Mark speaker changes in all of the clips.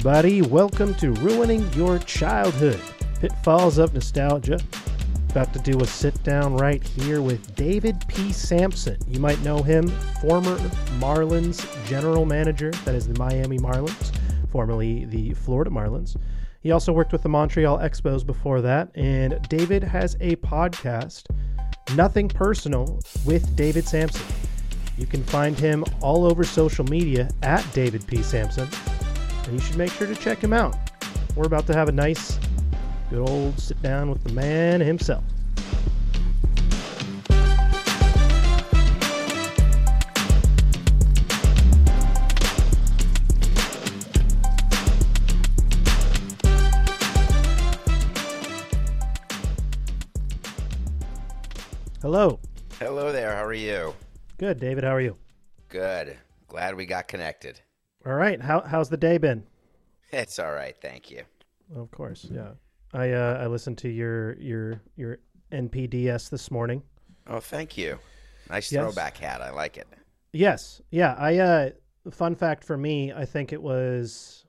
Speaker 1: everybody. Welcome to Ruining Your Childhood Pitfalls of Nostalgia. About to do a sit down right here with David P. Samson. You might know him, former Marlins general manager, that is the Miami Marlins, formerly the Florida Marlins. He also worked with the Montreal Expos before that. And David has a podcast, Nothing Personal, with David Samson. You can find him all over social media at David P. Samson, and you should make sure to check him out. We're about to have a nice, good old sit down with the man himself. Hello.
Speaker 2: Hello there. How are you?
Speaker 1: Good, David. How are you?
Speaker 2: Good. Glad we got connected.
Speaker 1: All right. How how's the day been?
Speaker 2: It's all right. Thank you.
Speaker 1: Of course. Yeah. I uh, I listened to your your your NPDS this morning.
Speaker 2: Oh, thank you. Nice
Speaker 1: Yes.
Speaker 2: throwback hat. I like it.
Speaker 1: Yes. Yeah. I uh fun fact for me, I think it was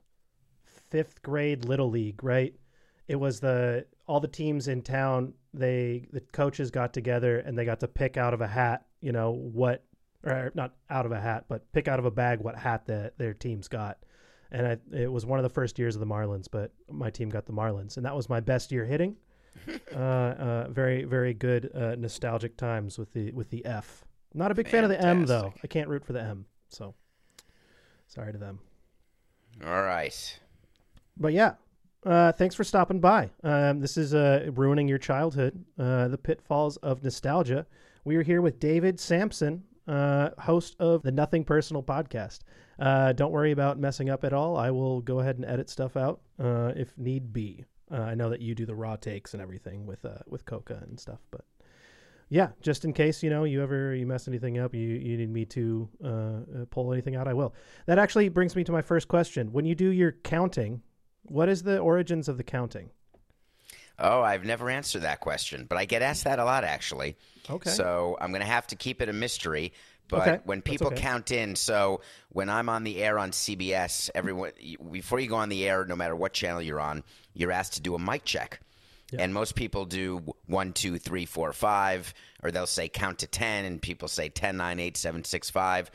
Speaker 1: fifth grade little league, right? It was the all the teams in town, they the coaches got together and they got to pick out of a hat, you know, what or not out of a hat, but pick out of a bag what hat that their teams got. And I, it was one of the first years of the Marlins, but my team got the Marlins, and that was my best year hitting. uh, uh, very, very good uh, nostalgic times with the with the F. Not a big fan of the M though. I can't root for the M, so sorry to them.
Speaker 2: All right.
Speaker 1: But yeah, uh, thanks for stopping by. Um, this is uh, ruining your childhood, uh, the pitfalls of nostalgia. We are here with David Samson, uh, host of the Nothing Personal podcast. Uh, don't worry about messing up at all. I will go ahead and edit stuff out uh, if need be. Uh, I know that you do the raw takes and everything with uh, with Coca and stuff, but yeah, just in case you know you ever you mess anything up, you you need me to uh, pull anything out, I will. That actually brings me to my first question. When you do your counting, what is the origins of the counting?
Speaker 2: Oh, I've never answered that question, but I get asked that a lot actually.
Speaker 1: Okay.
Speaker 2: So I'm going to have to keep it a mystery. But
Speaker 1: Okay,
Speaker 2: when people
Speaker 1: okay.
Speaker 2: count in, so when I'm on the air on CBS, everyone before you go on the air, no matter what channel you're on, you're asked to do a mic check. And most people do one, two, three, four, five, or they'll say count to 10, and people say 10, 9, 8, 7, 6, 5.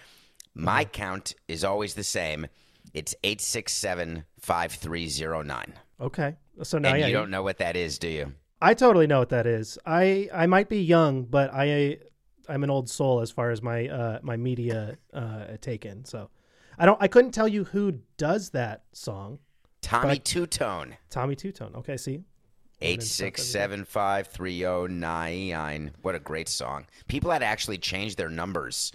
Speaker 2: My
Speaker 1: Mm-hmm.
Speaker 2: count is always the same. It's 867 5309.
Speaker 1: Okay. So now
Speaker 2: And
Speaker 1: yeah,
Speaker 2: you don't know what that is, do you?
Speaker 1: I totally know what that is. I I might be young, but I I'm an old soul as far as my uh my media uh taken. So I don't I couldn't tell you who does that song.
Speaker 2: Tommy Tutone.
Speaker 1: Tommy Tutone. Okay, see.
Speaker 2: Eight six seven five three zero nine. What a great song! People had actually changed their numbers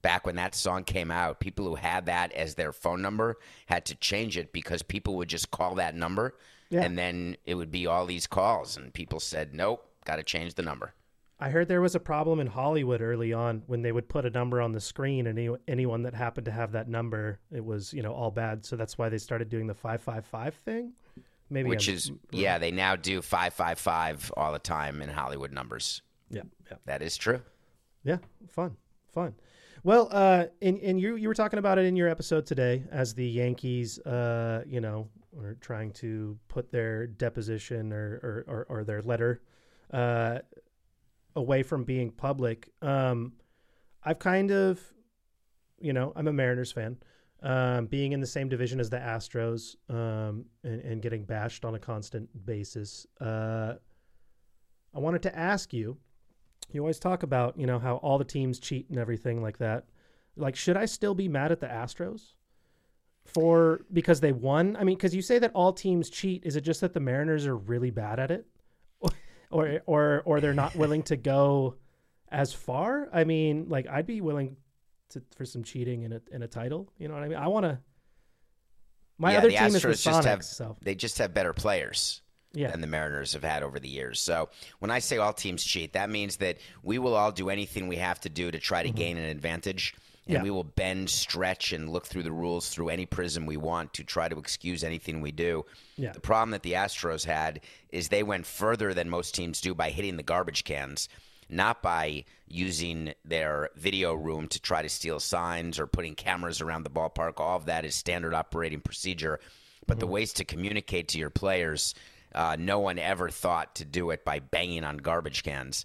Speaker 2: back when that song came out. People who had that as their phone number had to change it because people would just call that number,
Speaker 1: Yeah.
Speaker 2: and then it would be all these calls, and people said, "Nope, got to change the number."
Speaker 1: I heard there was a problem in Hollywood early on when they would put a number on the screen, and any, anyone that happened to have that number, it was you know all bad. So that's why they started doing the five five five thing. Maybe
Speaker 2: Which
Speaker 1: I'm-
Speaker 2: is, yeah, they now do five five five all the time in Hollywood numbers.
Speaker 1: yeah yeah
Speaker 2: That is true.
Speaker 1: yeah fun fun. Well, uh, and and you you were talking about it in your episode today as the Yankees, uh, you know, are trying to put their deposition or or, or, or their letter uh, away from being public. Um, I've kind of, you know, I'm a Mariners fan. Um, being in the same division as the Astros um, and, and getting bashed on a constant basis. Uh, I wanted to ask you. You always talk about, you know, how all the teams cheat and everything like that. Like, should I still be mad at the Astros for because they won? I mean, because you say that all teams cheat. Is it just that the Mariners are really bad at it, or or or they're not willing to go as far? I mean, like I'd be willing to for some cheating in a in a title. You know what I mean? I want to. My
Speaker 2: yeah,
Speaker 1: other
Speaker 2: the
Speaker 1: team is the
Speaker 2: Astros just have
Speaker 1: so
Speaker 2: they just have better players.
Speaker 1: yeah,
Speaker 2: than the Mariners have had over the years. So when I say all teams cheat, that means that we will all do anything we have to do to try to mm-hmm. gain an advantage. And
Speaker 1: Mm-hmm. Yeah.
Speaker 2: we will bend, stretch, and look through the rules through any prism we want to try to excuse anything we do.
Speaker 1: Yeah.
Speaker 2: The problem that the Astros had is they went further than most teams do by hitting the garbage cans, not by using their video room to try to steal signs or putting cameras around the ballpark. All of that is standard operating procedure. But the ways to communicate to your players, uh, no one ever thought to do it by banging on garbage cans.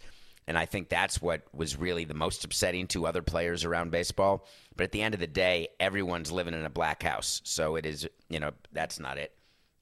Speaker 2: And I think that's what was really the most upsetting to other players around baseball. But at the end of the day, everyone's living in a black house. So it is, you know, that's not it.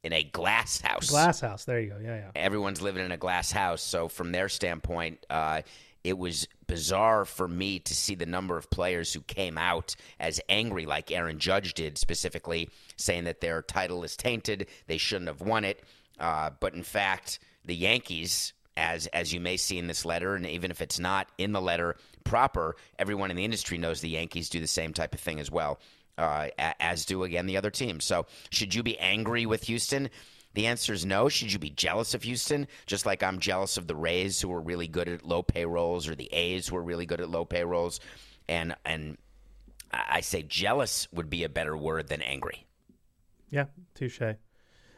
Speaker 2: In a glass house.
Speaker 1: Glass house. There you go. Yeah, yeah.
Speaker 2: Everyone's living in a glass house. So from their standpoint, uh, it was bizarre for me to see the number of players who came out as angry, like Aaron Judge did, specifically saying that their title is tainted, they shouldn't have won it. Uh, but in fact, the Yankees, as as you may see in this letter, and even if it's not in the letter proper, everyone in the industry knows the Yankees do the same type of thing as well, uh, as do again the other teams. So, should you be angry with Houston? The answer is no. Should you be jealous of Houston? Just like I'm jealous of the Rays, who are really good at low payrolls, or the A's, who are really good at low payrolls, and and I say jealous would be a better word than angry.
Speaker 1: Yeah, touche.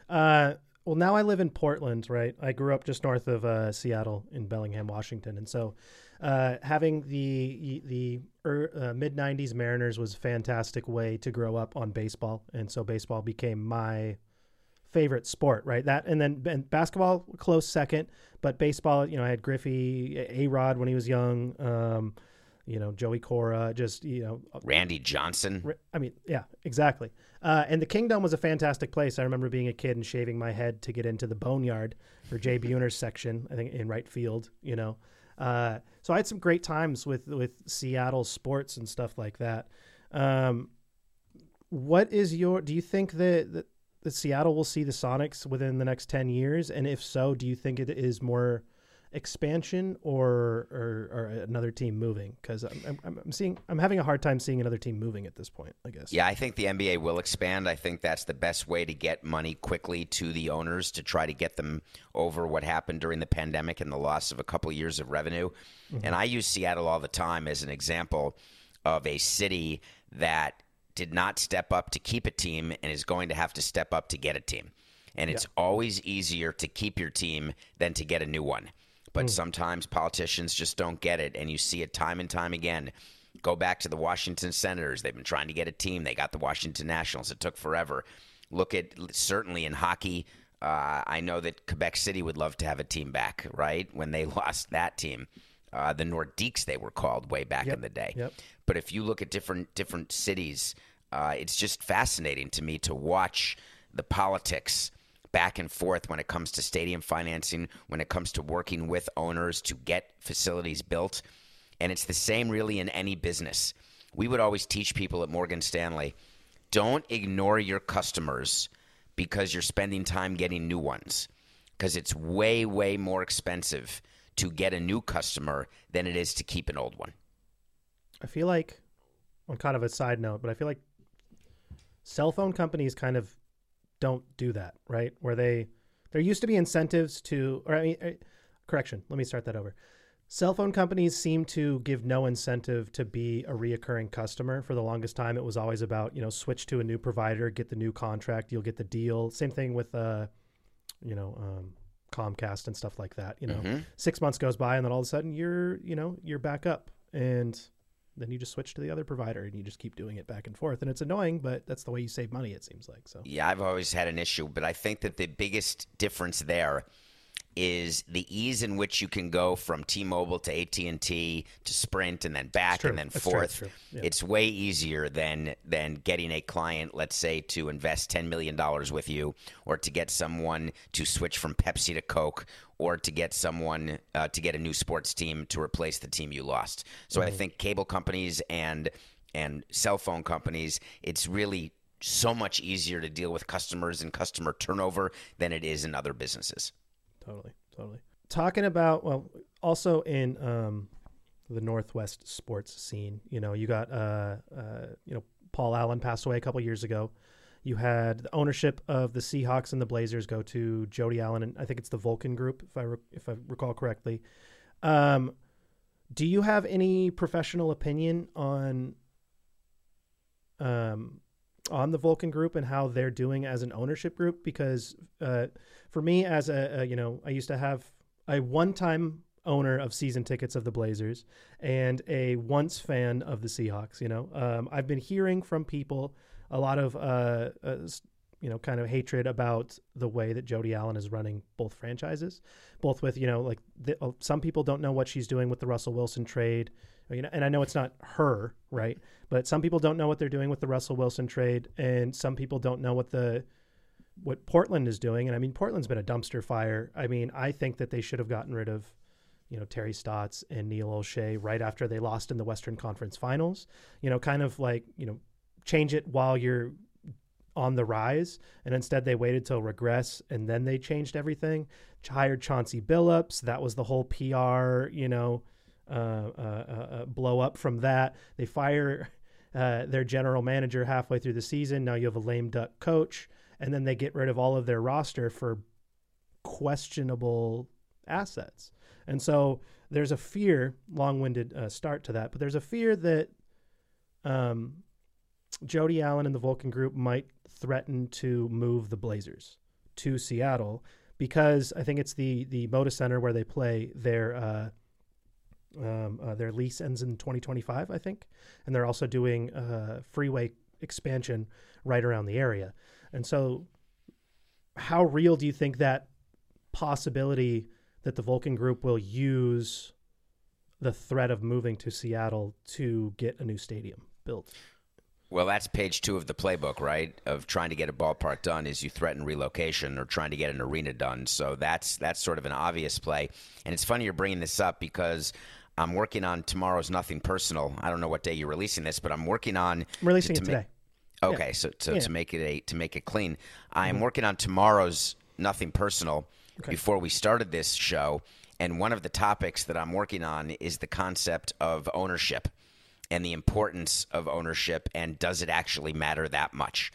Speaker 1: Uh, well, now I live in Portland, right? I grew up just north of uh, Seattle in Bellingham, Washington, and so uh, having the the er, uh, mid '90s Mariners was a fantastic way to grow up on baseball, and so baseball became my favorite sport, right? That and then and basketball close second, but baseball, you know, I had Griffey, A Rod when he was young. Um, you know, Joey Cora, just, you know,
Speaker 2: Randy Johnson.
Speaker 1: I mean, yeah, exactly. Uh, and the Kingdome was a fantastic place. I remember being a kid and shaving my head to get into the Boneyard or Jay Buhner's section, I think in right field, you know. Uh, so I had some great times with, with Seattle sports and stuff like that. Um, what is your, do you think that, that, that Seattle will see the Sonics within the next 10 years? And if so, do you think it is more expansion or or, or another team moving? Because I'm, I'm, I'm seeing I'm having a hard time seeing another team moving at this point. I guess.
Speaker 2: Yeah, I think the NBA will expand. I think that's the best way to get money quickly to the owners to try to get them over what happened during the pandemic and the loss of a couple years of revenue. Mm-hmm. And I use Seattle all the time as an example of a city that did not step up to keep a team and is going to have to step up to get a team. And it's yeah. always easier to keep your team than to get a new one. But mm. sometimes politicians just don't get it, and you see it time and time again. Go back to the Washington Senators. They've been trying to get a team. They got the Washington Nationals. It took forever. Look at certainly in hockey. Uh, I know that Quebec City would love to have a team back, right? When they lost that team, uh, the Nordiques they were called way back
Speaker 1: yep.
Speaker 2: in the day.
Speaker 1: Yep.
Speaker 2: But if you look at different different cities, uh, it's just fascinating to me to watch the politics back and forth when it comes to stadium financing, when it comes to working with owners to get facilities built. And it's the same really in any business. We would always teach people at Morgan Stanley don't ignore your customers because you're spending time getting new ones. Because it's way, way more expensive to get a new customer than it is to keep an old one.
Speaker 1: I feel like, on kind of a side note, but I feel like cell phone companies kind of don't do that, right? Where they there used to be incentives to, or I mean, uh, correction. Let me start that over. Cell phone companies seem to give no incentive to be a reoccurring customer. For the longest time, it was always about you know switch to a new provider, get the new contract, you'll get the deal. Same thing with uh, you know um, Comcast and stuff like that. You know, mm-hmm. six months goes by and then all of a sudden you're you know you're back up and then you just switch to the other provider and you just keep doing it back and forth. And it's annoying but that's the way you save money it seems like so.
Speaker 2: Yeah i've always had an issue but i think that the biggest difference there is the ease in which you can go from T-Mobile to AT&T to Sprint and then back and then that's forth. True, yeah. It's way easier than than getting a client, let's say, to invest $10 million with you or to get someone to switch from Pepsi to Coke or to get someone uh, to get a new sports team to replace the team you lost. So mm-hmm. I think cable companies and and cell phone companies, it's really so much easier to deal with customers and customer turnover than it is in other businesses
Speaker 1: totally, totally. Talking about well, also in um, the Northwest sports scene, you know, you got uh, uh, you know, Paul Allen passed away a couple years ago. You had the ownership of the Seahawks and the Blazers go to Jody Allen, and I think it's the Vulcan Group, if I re- if I recall correctly. Um, do you have any professional opinion on um, on the Vulcan Group and how they're doing as an ownership group? Because uh, for me, as a, a, you know, I used to have a one-time owner of season tickets of the Blazers and a once fan of the Seahawks. You know, um, I've been hearing from people a lot of uh, uh, you know kind of hatred about the way that Jody Allen is running both franchises, both with you know like the, uh, some people don't know what she's doing with the Russell Wilson trade, you know, and I know it's not her right, but some people don't know what they're doing with the Russell Wilson trade, and some people don't know what the what Portland is doing. And I mean, Portland's been a dumpster fire. I mean, I think that they should have gotten rid of, you know, Terry Stotts and Neil Olshey right after they lost in the Western Conference Finals. You know, kind of like, you know, change it while you're on the rise. And instead, they waited till regress and then they changed everything. Hired Chauncey Billups. That was the whole PR, you know, uh, uh, uh, uh, blow up from that. They fire uh, their general manager halfway through the season. Now you have a lame duck coach and then they get rid of all of their roster for questionable assets. And so there's a fear, long-winded uh, start to that, but there's a fear that um, Jody Allen and the Vulcan Group might threaten to move the Blazers to Seattle because I think it's the the Moda Center where they play their uh, um, uh, their lease ends in 2025, I think, and they're also doing uh, freeway expansion right around the area. And so, how real do you think that possibility that the Vulcan Group will use the threat of moving to Seattle to get a new stadium built?
Speaker 2: Well, that's page two of the playbook, right? Of trying to get a ballpark done is you threaten relocation or trying to get an arena done. So that's that's sort of an obvious play. And it's funny you're bringing this up because I'm working on tomorrow's Nothing Personal. I don't know what day you're releasing this, but I'm working on
Speaker 1: I'm releasing to, to it today.
Speaker 2: Okay, yeah. so, so yeah. to make it a to make it clean, I am mm-hmm. working on tomorrow's nothing personal. Okay. Before we started this show, and one of the topics that I'm working on is the concept of ownership and the importance of ownership, and does it actually matter that much?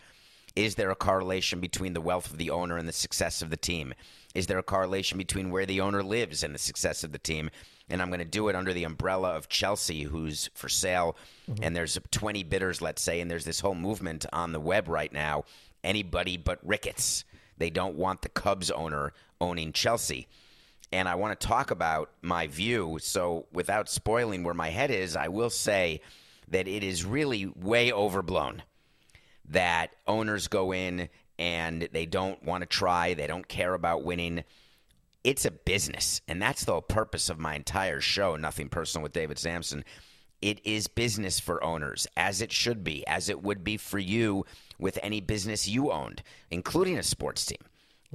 Speaker 2: Is there a correlation between the wealth of the owner and the success of the team? Is there a correlation between where the owner lives and the success of the team? and I'm going to do it under the umbrella of Chelsea, who's for sale. Mm-hmm. And there's 20 bidders, let's say, and there's this whole movement on the web right now. Anybody but Ricketts. They don't want the Cubs owner owning Chelsea. And I want to talk about my view. So, without spoiling where my head is, I will say that it is really way overblown that owners go in and they don't want to try, they don't care about winning it's a business. And that's the purpose of my entire show, Nothing Personal with David Samson. It is business for owners, as it should be, as it would be for you with any business you owned, including a sports team.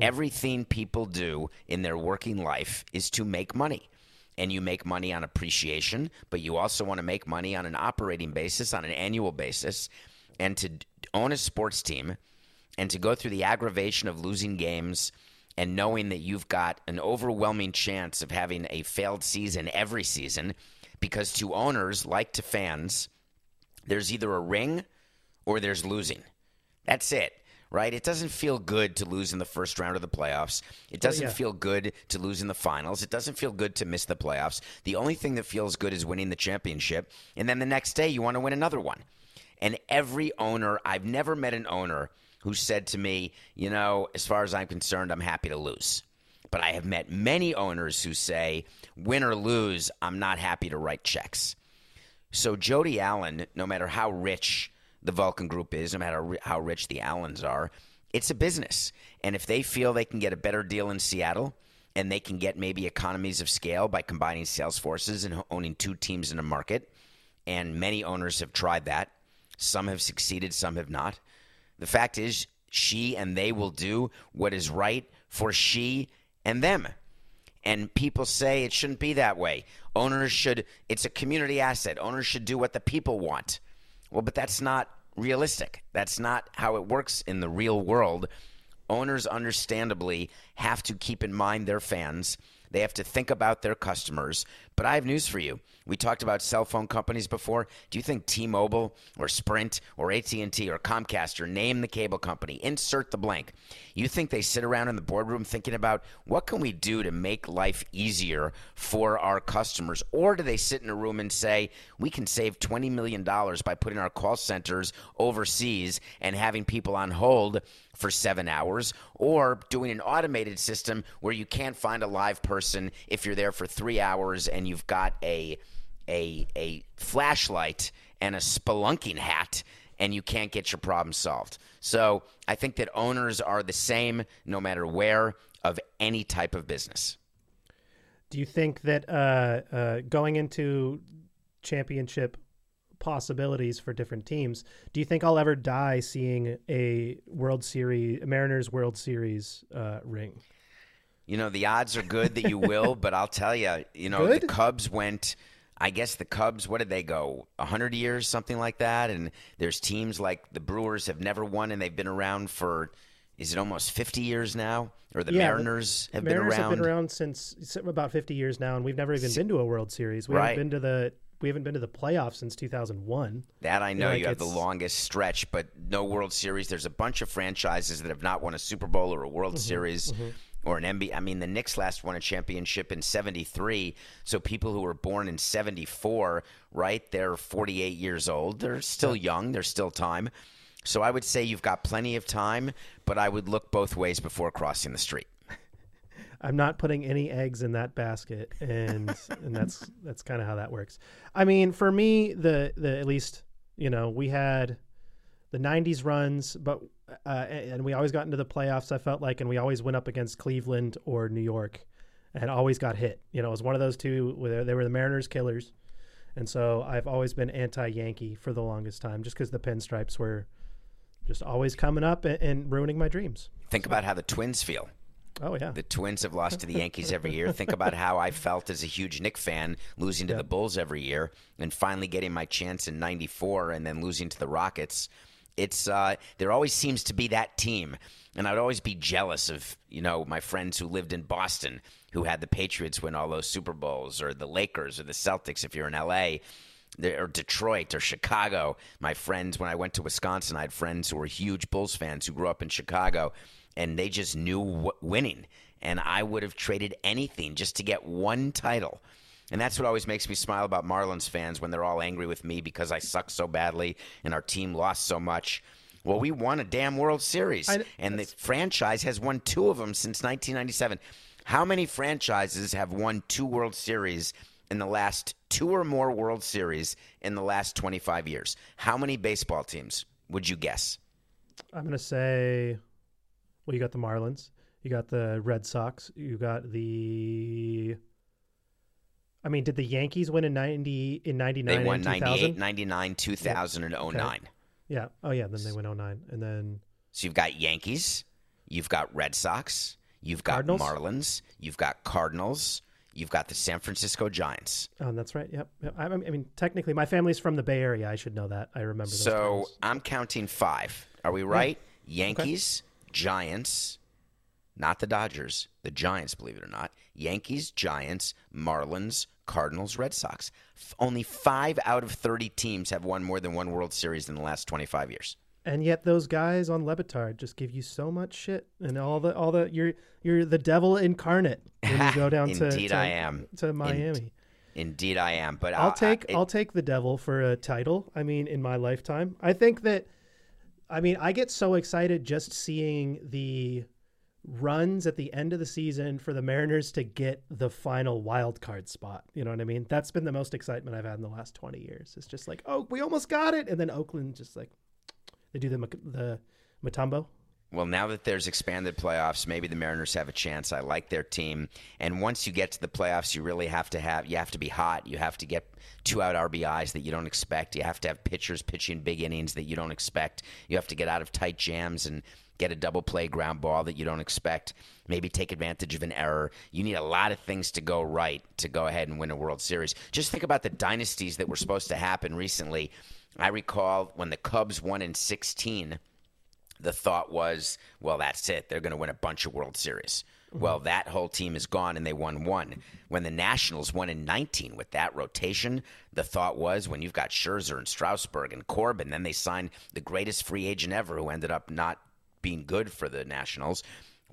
Speaker 2: Everything people do in their working life is to make money. And you make money on appreciation, but you also want to make money on an operating basis, on an annual basis. And to own a sports team and to go through the aggravation of losing games and knowing that you've got an overwhelming chance of having a failed season every season because to owners like to fans there's either a ring or there's losing that's it right it doesn't feel good to lose in the first round of the playoffs it oh, doesn't oh, yeah. feel good to lose in the finals it doesn't feel good to miss the playoffs the only thing that feels good is winning the championship and then the next day you want to win another one and every owner i've never met an owner who said to me, you know, as far as I'm concerned, I'm happy to lose. But I have met many owners who say, win or lose, I'm not happy to write checks. So Jody Allen, no matter how rich the Vulcan Group is, no matter how rich the Allens are, it's a business. And if they feel they can get a better deal in Seattle, and they can get maybe economies of scale by combining sales forces and owning two teams in a market, and many owners have tried that. Some have succeeded, some have not. The fact is, she and they will do what is right for she and them. And people say it shouldn't be that way. Owners should, it's a community asset. Owners should do what the people want. Well, but that's not realistic. That's not how it works in the real world. Owners, understandably, have to keep in mind their fans. They have to think about their customers. But I have news for you. We talked about cell phone companies before. Do you think T-Mobile or Sprint or AT&T or Comcast or name the cable company, insert the blank. You think they sit around in the boardroom thinking about what can we do to make life easier for our customers or do they sit in a room and say we can save 20 million dollars by putting our call centers overseas and having people on hold for 7 hours or doing an automated system where you can't find a live person if you're there for 3 hours and you've got a a a flashlight and a spelunking hat and you can't get your problem solved. So I think that owners are the same no matter where of any type of business.
Speaker 1: Do you think that uh, uh, going into championship possibilities for different teams, do you think I'll ever die seeing a World Series, Mariners World Series uh, ring?
Speaker 2: You know, the odds are good that you will, but I'll tell you, you know,
Speaker 1: Good?
Speaker 2: the Cubs went. I guess the Cubs, what did they go? 100 years, something like that? And there's teams like the Brewers have never won, and they've been around for, is it almost 50 years now? Or the
Speaker 1: Yeah,
Speaker 2: Mariners have
Speaker 1: Mariners
Speaker 2: been around?
Speaker 1: have been around since about 50 years now, and we've never even been to a World Series. We
Speaker 2: Right.
Speaker 1: haven't been to the we haven't been to the playoffs since 2001.
Speaker 2: That I know
Speaker 1: Like,
Speaker 2: you have the longest stretch, but no World Series. There's a bunch of franchises that have not won a Super Bowl or a World
Speaker 1: Mm-hmm,
Speaker 2: Series or an NBA. I mean, the Knicks last won a championship in 73. So people who were born in 74, right, they're 48 years old. They're still young, there's still time. So I would say you've got plenty of time, but I would look both ways before crossing the street.
Speaker 1: I'm not putting any eggs in that basket, and and that's that's kind of how that works. I mean, for me, the the at least you know we had the '90s runs, but uh, and we always got into the playoffs. I felt like, and we always went up against Cleveland or New York, and always got hit. You know, it was one of those two where they were the Mariners killers, and so I've always been anti-Yankee for the longest time, just because the pinstripes were just always coming up and, and ruining my dreams.
Speaker 2: Think about how the Twins feel.
Speaker 1: Oh yeah,
Speaker 2: The Twins have lost to the Yankees every year. Think about how I felt as a huge Knick fan losing to the Bulls every year and finally getting my chance in 94 and then losing to the Rockets. It's uh, there always seems to be that team. And I'd always be jealous of, you know, my friends who lived in Boston who had the Patriots win all those Super Bowls or the Lakers or the Celtics if you're in LA or Detroit or Chicago. My friends, when I went to Wisconsin, I had friends who were huge Bulls fans who grew up in Chicago, and they just knew w- winning. And I would have traded anything just to get one title. And that's what always makes me smile about Marlins fans when they're all angry with me because I suck so badly and our team lost so much. Well, we won a damn World Series,
Speaker 1: I-
Speaker 2: and the franchise has won two of them since 1997. How many franchises have won two World Series in the last two or more World Series in the last 25 years? How many baseball teams would you guess?
Speaker 1: I'm gonna say, well, you got the Marlins, you got the Red Sox, you got the. I mean, did the Yankees win in ninety in ninety
Speaker 2: They won
Speaker 1: and
Speaker 2: 98, 99, 2000, and 09.
Speaker 1: Yeah. Oh yeah. Then they went 09. and then
Speaker 2: So you've got Yankees, you've got Red Sox, you've got
Speaker 1: Cardinals?
Speaker 2: Marlins, you've got Cardinals, you've got the San Francisco Giants.
Speaker 1: oh, that's right. Yep. yep. I, I mean, technically, my family's from the Bay Area. I should know that. I remember. Those
Speaker 2: So
Speaker 1: titles.
Speaker 2: I'm counting five. Are we right? Yankees, Giants, not the Dodgers, the Giants, believe it or not. Yankees, Giants, Marlins, Cardinals, Red Sox. F- only five out of 30 teams have won more than one World Series in the last 25 years.
Speaker 1: and yet those guys on Le Batard just give you so much shit, and all the all the you're you're the devil incarnate when you go down to
Speaker 2: Indeed
Speaker 1: to,
Speaker 2: I am.
Speaker 1: to Miami.
Speaker 2: Indeed, I am. But
Speaker 1: I'll
Speaker 2: I-
Speaker 1: take
Speaker 2: I-
Speaker 1: I'll take the devil for a title. I mean, in my lifetime, I think that. I mean, I get so excited just seeing the runs at the end of the season for the Mariners to get the final wild card spot. You know what I mean? That's been the most excitement I've had in the last twenty years. It's just like, oh, we almost got it, and then Oakland just like they do the the Mutombo.
Speaker 2: Well, now that there's expanded playoffs, maybe the Mariners have a chance. I like their team, and once you get to the playoffs, you really have to have you have to be hot. You have to get two out RBIs that you don't expect. You have to have pitchers pitching big innings that you don't expect. You have to get out of tight jams and get a double play ground ball that you don't expect. Maybe take advantage of an error. You need a lot of things to go right to go ahead and win a World Series. Just think about the dynasties that were supposed to happen recently. I recall when the Cubs won in 16 the thought was, well, that's it. They're going to win a bunch of World Series. Mm-hmm. Well, that whole team is gone and they won one. When the Nationals won in 19 with that rotation, the thought was when you've got Scherzer and Strasburg and Corbin, then they signed the greatest free agent ever who ended up not being good for the Nationals.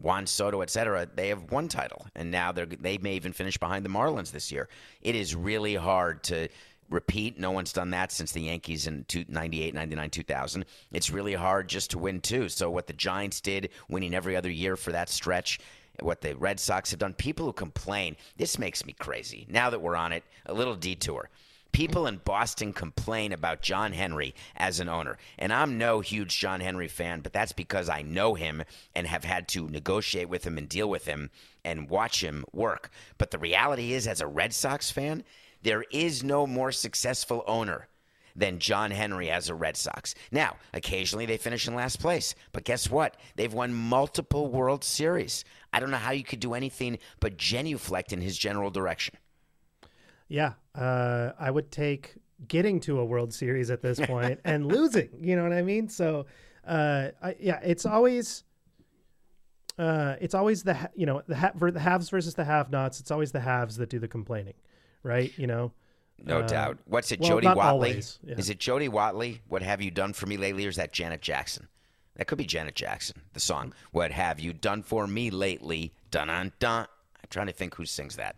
Speaker 2: Juan Soto, et cetera, they have one title, and now they're they may even finish behind the Marlins this year. It is really hard to repeat. No one's done that since the Yankees in two- 98, 99, 2000. It's really hard just to win, two. So, what the Giants did, winning every other year for that stretch, what the Red Sox have done, people who complain, this makes me crazy. Now that we're on it, a little detour. People in Boston complain about John Henry as an owner. And I'm no huge John Henry fan, but that's because I know him and have had to negotiate with him and deal with him and watch him work. But the reality is, as a Red Sox fan, there is no more successful owner than John Henry as a Red Sox. Now, occasionally they finish in last place, but guess what? They've won multiple World Series. I don't know how you could do anything but genuflect in his general direction.
Speaker 1: Yeah, uh, I would take getting to a World Series at this point and losing. You know what I mean? So, uh, I, yeah, it's always. Uh, it's always the you know the ha- the haves versus the have-nots. It's always the haves that do the complaining, right? You know,
Speaker 2: no
Speaker 1: Uh,
Speaker 2: doubt. What's it,
Speaker 1: well,
Speaker 2: Jody Watley?
Speaker 1: always, yeah.
Speaker 2: Is it Jody Watley? What have you done for me lately, or is that Janet Jackson? That could be Janet Jackson. The song. What have you done for me lately? Dun dun dun. I'm trying to think who sings that.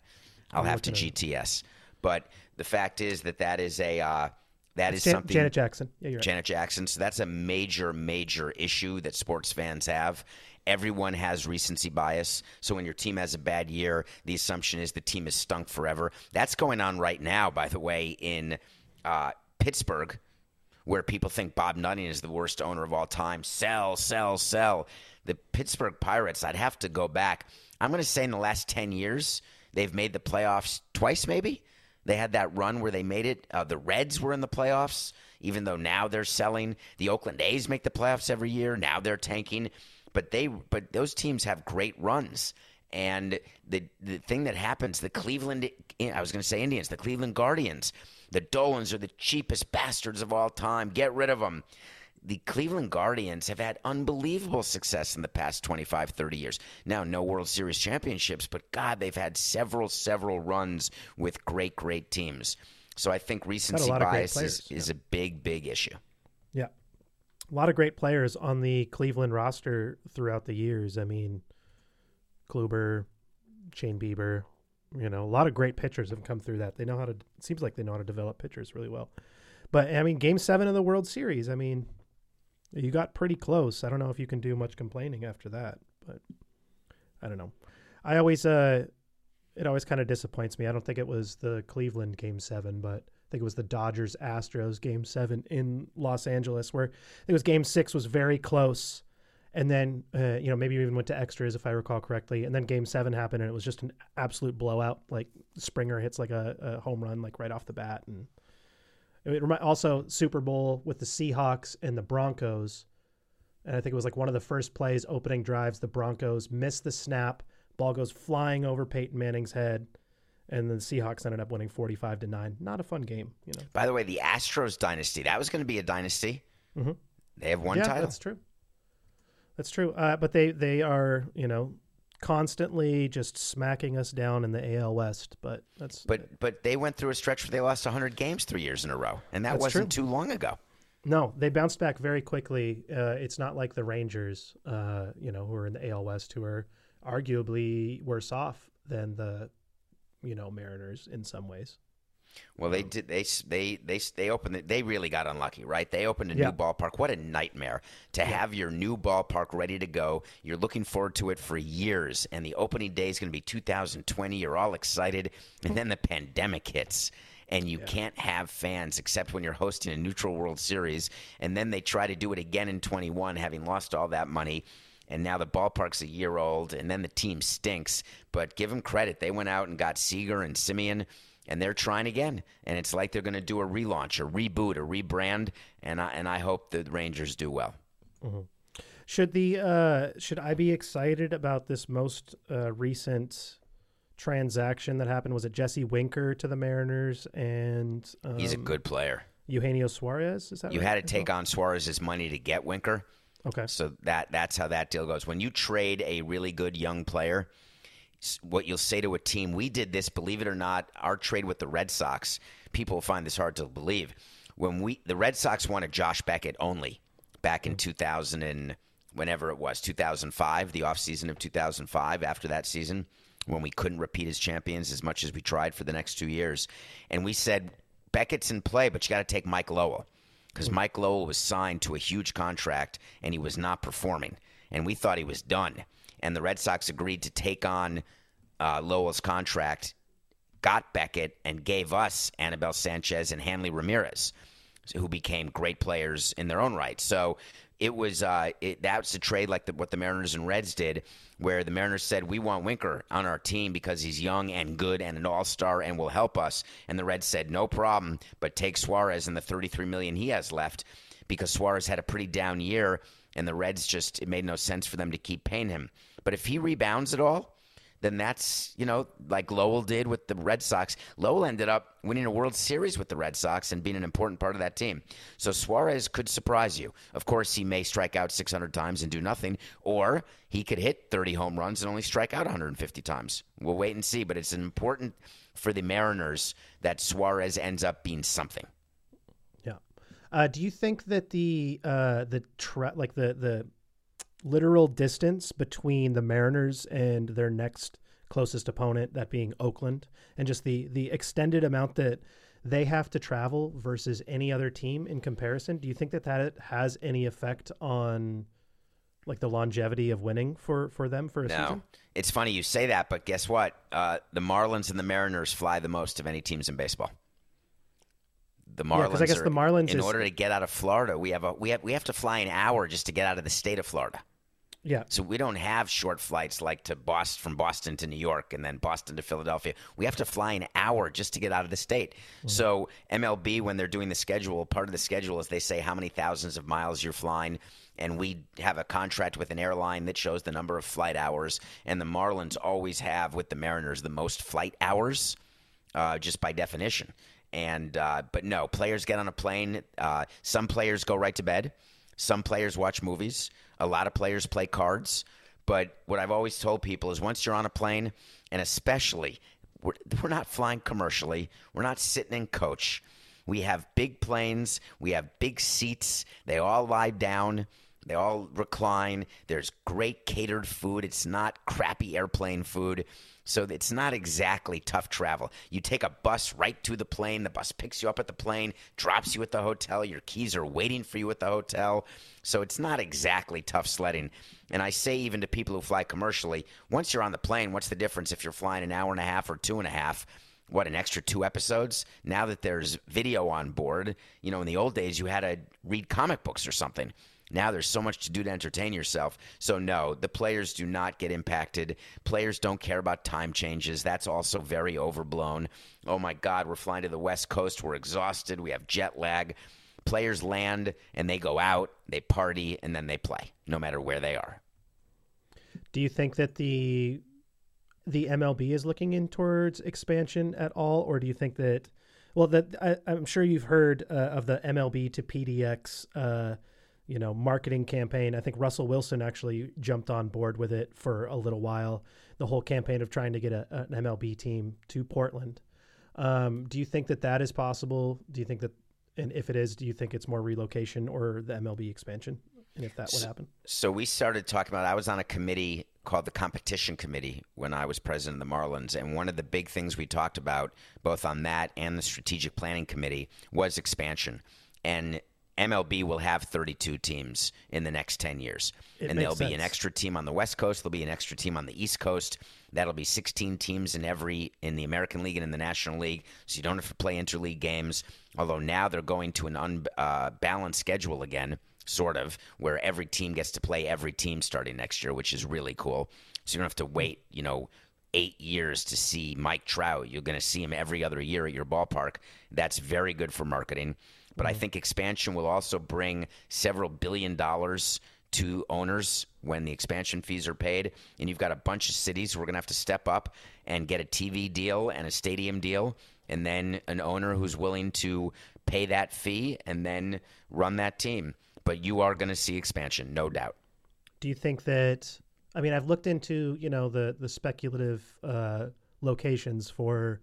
Speaker 2: I'll have to GTS. But the fact is that that is a uh, that is
Speaker 1: Jan-
Speaker 2: something.
Speaker 1: Janet Jackson. Yeah, you're right.
Speaker 2: Janet Jackson. So that's a major, major issue that sports fans have. Everyone has recency bias. So when your team has a bad year, the assumption is the team is stunk forever. That's going on right now, by the way, in uh, Pittsburgh, where people think Bob Nutting is the worst owner of all time. Sell, sell, sell. The Pittsburgh Pirates, I'd have to go back. I'm going to say in the last 10 years, they've made the playoffs twice, maybe. They had that run where they made it. Uh, the Reds were in the playoffs, even though now they're selling. The Oakland A's make the playoffs every year. Now they're tanking. But they, but those teams have great runs. And the the thing that happens, the Cleveland, I was going to say Indians, the Cleveland Guardians, the Dolans are the cheapest bastards of all time. Get rid of them. The Cleveland Guardians have had unbelievable success in the past 25, 30 years. Now, no World Series championships, but God, they've had several, several runs with great, great teams. So I think recency
Speaker 1: lot of great
Speaker 2: bias is, is a big, big issue.
Speaker 1: A lot of great players on the Cleveland roster throughout the years. I mean, Kluber, Shane Bieber, you know, a lot of great pitchers have come through that. They know how to, it seems like they know how to develop pitchers really well. But, I mean, game seven of the World Series, I mean, you got pretty close. I don't know if you can do much complaining after that, but I don't know. I always, uh, it always kind of disappoints me. I don't think it was the Cleveland game seven, but think it was the Dodgers Astros game seven in Los Angeles, where I think it was game six was very close. And then, uh, you know, maybe even went to extras if I recall correctly. And then game seven happened and it was just an absolute blowout. Like Springer hits like a, a home run, like right off the bat. And it remi- also Super Bowl with the Seahawks and the Broncos. And I think it was like one of the first plays, opening drives. The Broncos missed the snap. Ball goes flying over Peyton Manning's head, and the Seahawks ended up winning forty-five to nine. Not a fun game, you know.
Speaker 2: By the way, the Astros dynasty, that was going to be a dynasty.
Speaker 1: Mhm.
Speaker 2: They have one
Speaker 1: yeah,
Speaker 2: title.
Speaker 1: that's true. That's true. Uh, but they they are you know constantly just smacking us down in the AL West. But that's
Speaker 2: But but they went through a stretch where they lost 100 games three years in a row, and that
Speaker 1: That's
Speaker 2: wasn't
Speaker 1: true.
Speaker 2: too long ago.
Speaker 1: No, they bounced back very quickly. Uh, it's not like the Rangers, uh, you know, who are in the AL West, who are arguably worse off than the, you know, Mariners in some ways.
Speaker 2: Well, they um, did. They they they they opened. It, they really got unlucky, right? They opened a
Speaker 1: Yeah.
Speaker 2: new ballpark. What a nightmare to have your new ballpark ready to go. You're looking forward to it for years, and the opening day is going to be 2020. You're all excited, and then the pandemic hits. And you can't have fans except when you're hosting a neutral World Series. And then they try to do it again in 21, having lost all that money. And now the ballpark's a year old, and then the team stinks. But give them credit. They went out and got Seager and Semien and they're trying again. And it's like they're going to do a relaunch, a reboot, a rebrand, and I and I hope the Rangers do well.
Speaker 1: Should the uh, should I be excited about this most uh, recent transaction that happened? Was it Jesse Winker to the Mariners and um,
Speaker 2: He's a good player.
Speaker 1: Eugenio Suarez? Is that
Speaker 2: You
Speaker 1: right?
Speaker 2: had to take on Suarez's money to get Winker,
Speaker 1: Okay.
Speaker 2: so that that's how that deal goes. When you trade a really good young player, what you'll say to a team, we did this, believe it or not, our trade with the Red Sox. People find this hard to believe. When we the Red Sox wanted Josh Beckett only back in 2000 and whenever it was 2005, the offseason of 2005. After that season, when we couldn't repeat as champions as much as we tried for the next two years, and we said Beckett's in play, but you got to take Mike Lowell because Mike Lowell was signed to a huge contract and he was not performing, and we thought he was done. And the Red Sox agreed to take on uh, Lowell's contract got Beckett and gave us Anibal Sanchez and Hanley Ramirez, who became great players in their own right. So it was uh, it, that's a trade like the, what the Mariners and Reds did, where the Mariners said we want Winker on our team because he's young and good and an All Star and will help us, and the Reds said no problem, but take Suarez and the 33 million he has left because Suarez had a pretty down year, and the Reds just it made no sense for them to keep paying him. But if he rebounds at all, then that's, you know, like Lowell did with the Red Sox. Lowell ended up winning a World Series with the Red Sox and being an important part of that team. So Suarez could surprise you. Of course, he may strike out 600 times and do nothing, or he could hit 30 home runs and only strike out 150 times. We'll wait and see, but it's important for the Mariners that Suarez ends up being something.
Speaker 1: Yeah. Uh, do you think that the uh, the tra- like the the literal distance between the Mariners and their next closest opponent, that being Oakland, and just the the extended amount that they have to travel versus any other team in comparison. Do you think that that has any effect on like the longevity of winning for for them for a
Speaker 2: no.
Speaker 1: season?
Speaker 2: It's funny you say that, but guess what? Uh, the Marlins and the Mariners fly the most of any teams in baseball. The Marlins.
Speaker 1: Yeah, I guess
Speaker 2: are,
Speaker 1: the Marlins.
Speaker 2: In
Speaker 1: is,
Speaker 2: order to get out of Florida, we have a we have we have to fly an hour just to get out of the state of Florida.
Speaker 1: Yeah.
Speaker 2: So we don't have short flights like to Boston from Boston to New York and then Boston to Philadelphia. We have to fly an hour just to get out of the state. Mm-hmm. So MLB when they're doing the schedule, part of the schedule is they say how many thousands of miles you're flying and we have a contract with an airline that shows the number of flight hours and the Marlins always have with the Mariners the most flight hours uh, just by definition. And uh, but no, players get on a plane. Uh, some players go right to bed. Some players watch movies. A lot of players play cards. But what I've always told people is once you're on a plane, and especially we're, we're not flying commercially, we're not sitting in coach. We have big planes, we have big seats, they all lie down. They all recline. There's great catered food. It's not crappy airplane food. So it's not exactly tough travel. You take a bus right to the plane. The bus picks you up at the plane, drops you at the hotel. Your keys are waiting for you at the hotel. So it's not exactly tough sledding. And I say, even to people who fly commercially, once you're on the plane, what's the difference if you're flying an hour and a half or two and a half? What, an extra two episodes? Now that there's video on board, you know, in the old days, you had to read comic books or something. Now there's so much to do to entertain yourself. So, no, the players do not get impacted. Players don't care about time changes. That's also very overblown. Oh my God, we're flying to the West Coast. We're exhausted. We have jet lag. Players land and they go out, they party, and then they play, no matter where they are.
Speaker 1: Do you think that the the MLB is looking in towards expansion at all, or do you think that? Well, that I, am sure you've heard uh, of the MLB to PDX uh, you know marketing campaign. I think Russell Wilson actually jumped on board with it for a little while. The whole campaign of trying to get a, an MLB team to Portland. Um, do you think that that is possible? Do you think that, and if it is, do you think it's more relocation or the MLB expansion? And if that would happen,
Speaker 2: so we started talking about. I was on a committee called the competition committee when I was president of the Marlins, and one of the big things we talked about, both on that and the strategic planning committee, was expansion. And MLB will have 32 teams in the next 10 years.
Speaker 1: It
Speaker 2: and there'll
Speaker 1: sense.
Speaker 2: be an extra team on the West Coast, there'll be an extra team on the East Coast. That'll be 16 teams in every in the American League and in the National League, so you don't have to play interleague games. Although now they're going to an unbalanced uh, schedule again, sort of, where every team gets to play every team starting next year, which is really cool. So you don't have to wait, you know, eight years to see Mike Trout. You're going to see him every other year at your ballpark. That's very good for marketing. But. I think expansion will also bring several billion dollars to owners when the expansion fees are paid. And you've got a bunch of cities who are going to have to step up and get a TV deal and a stadium deal, and then an owner who's willing to pay that fee and then run that team. But you are going to see expansion, no doubt.
Speaker 1: Do you think that? I mean, I've looked into you know the the speculative uh, locations for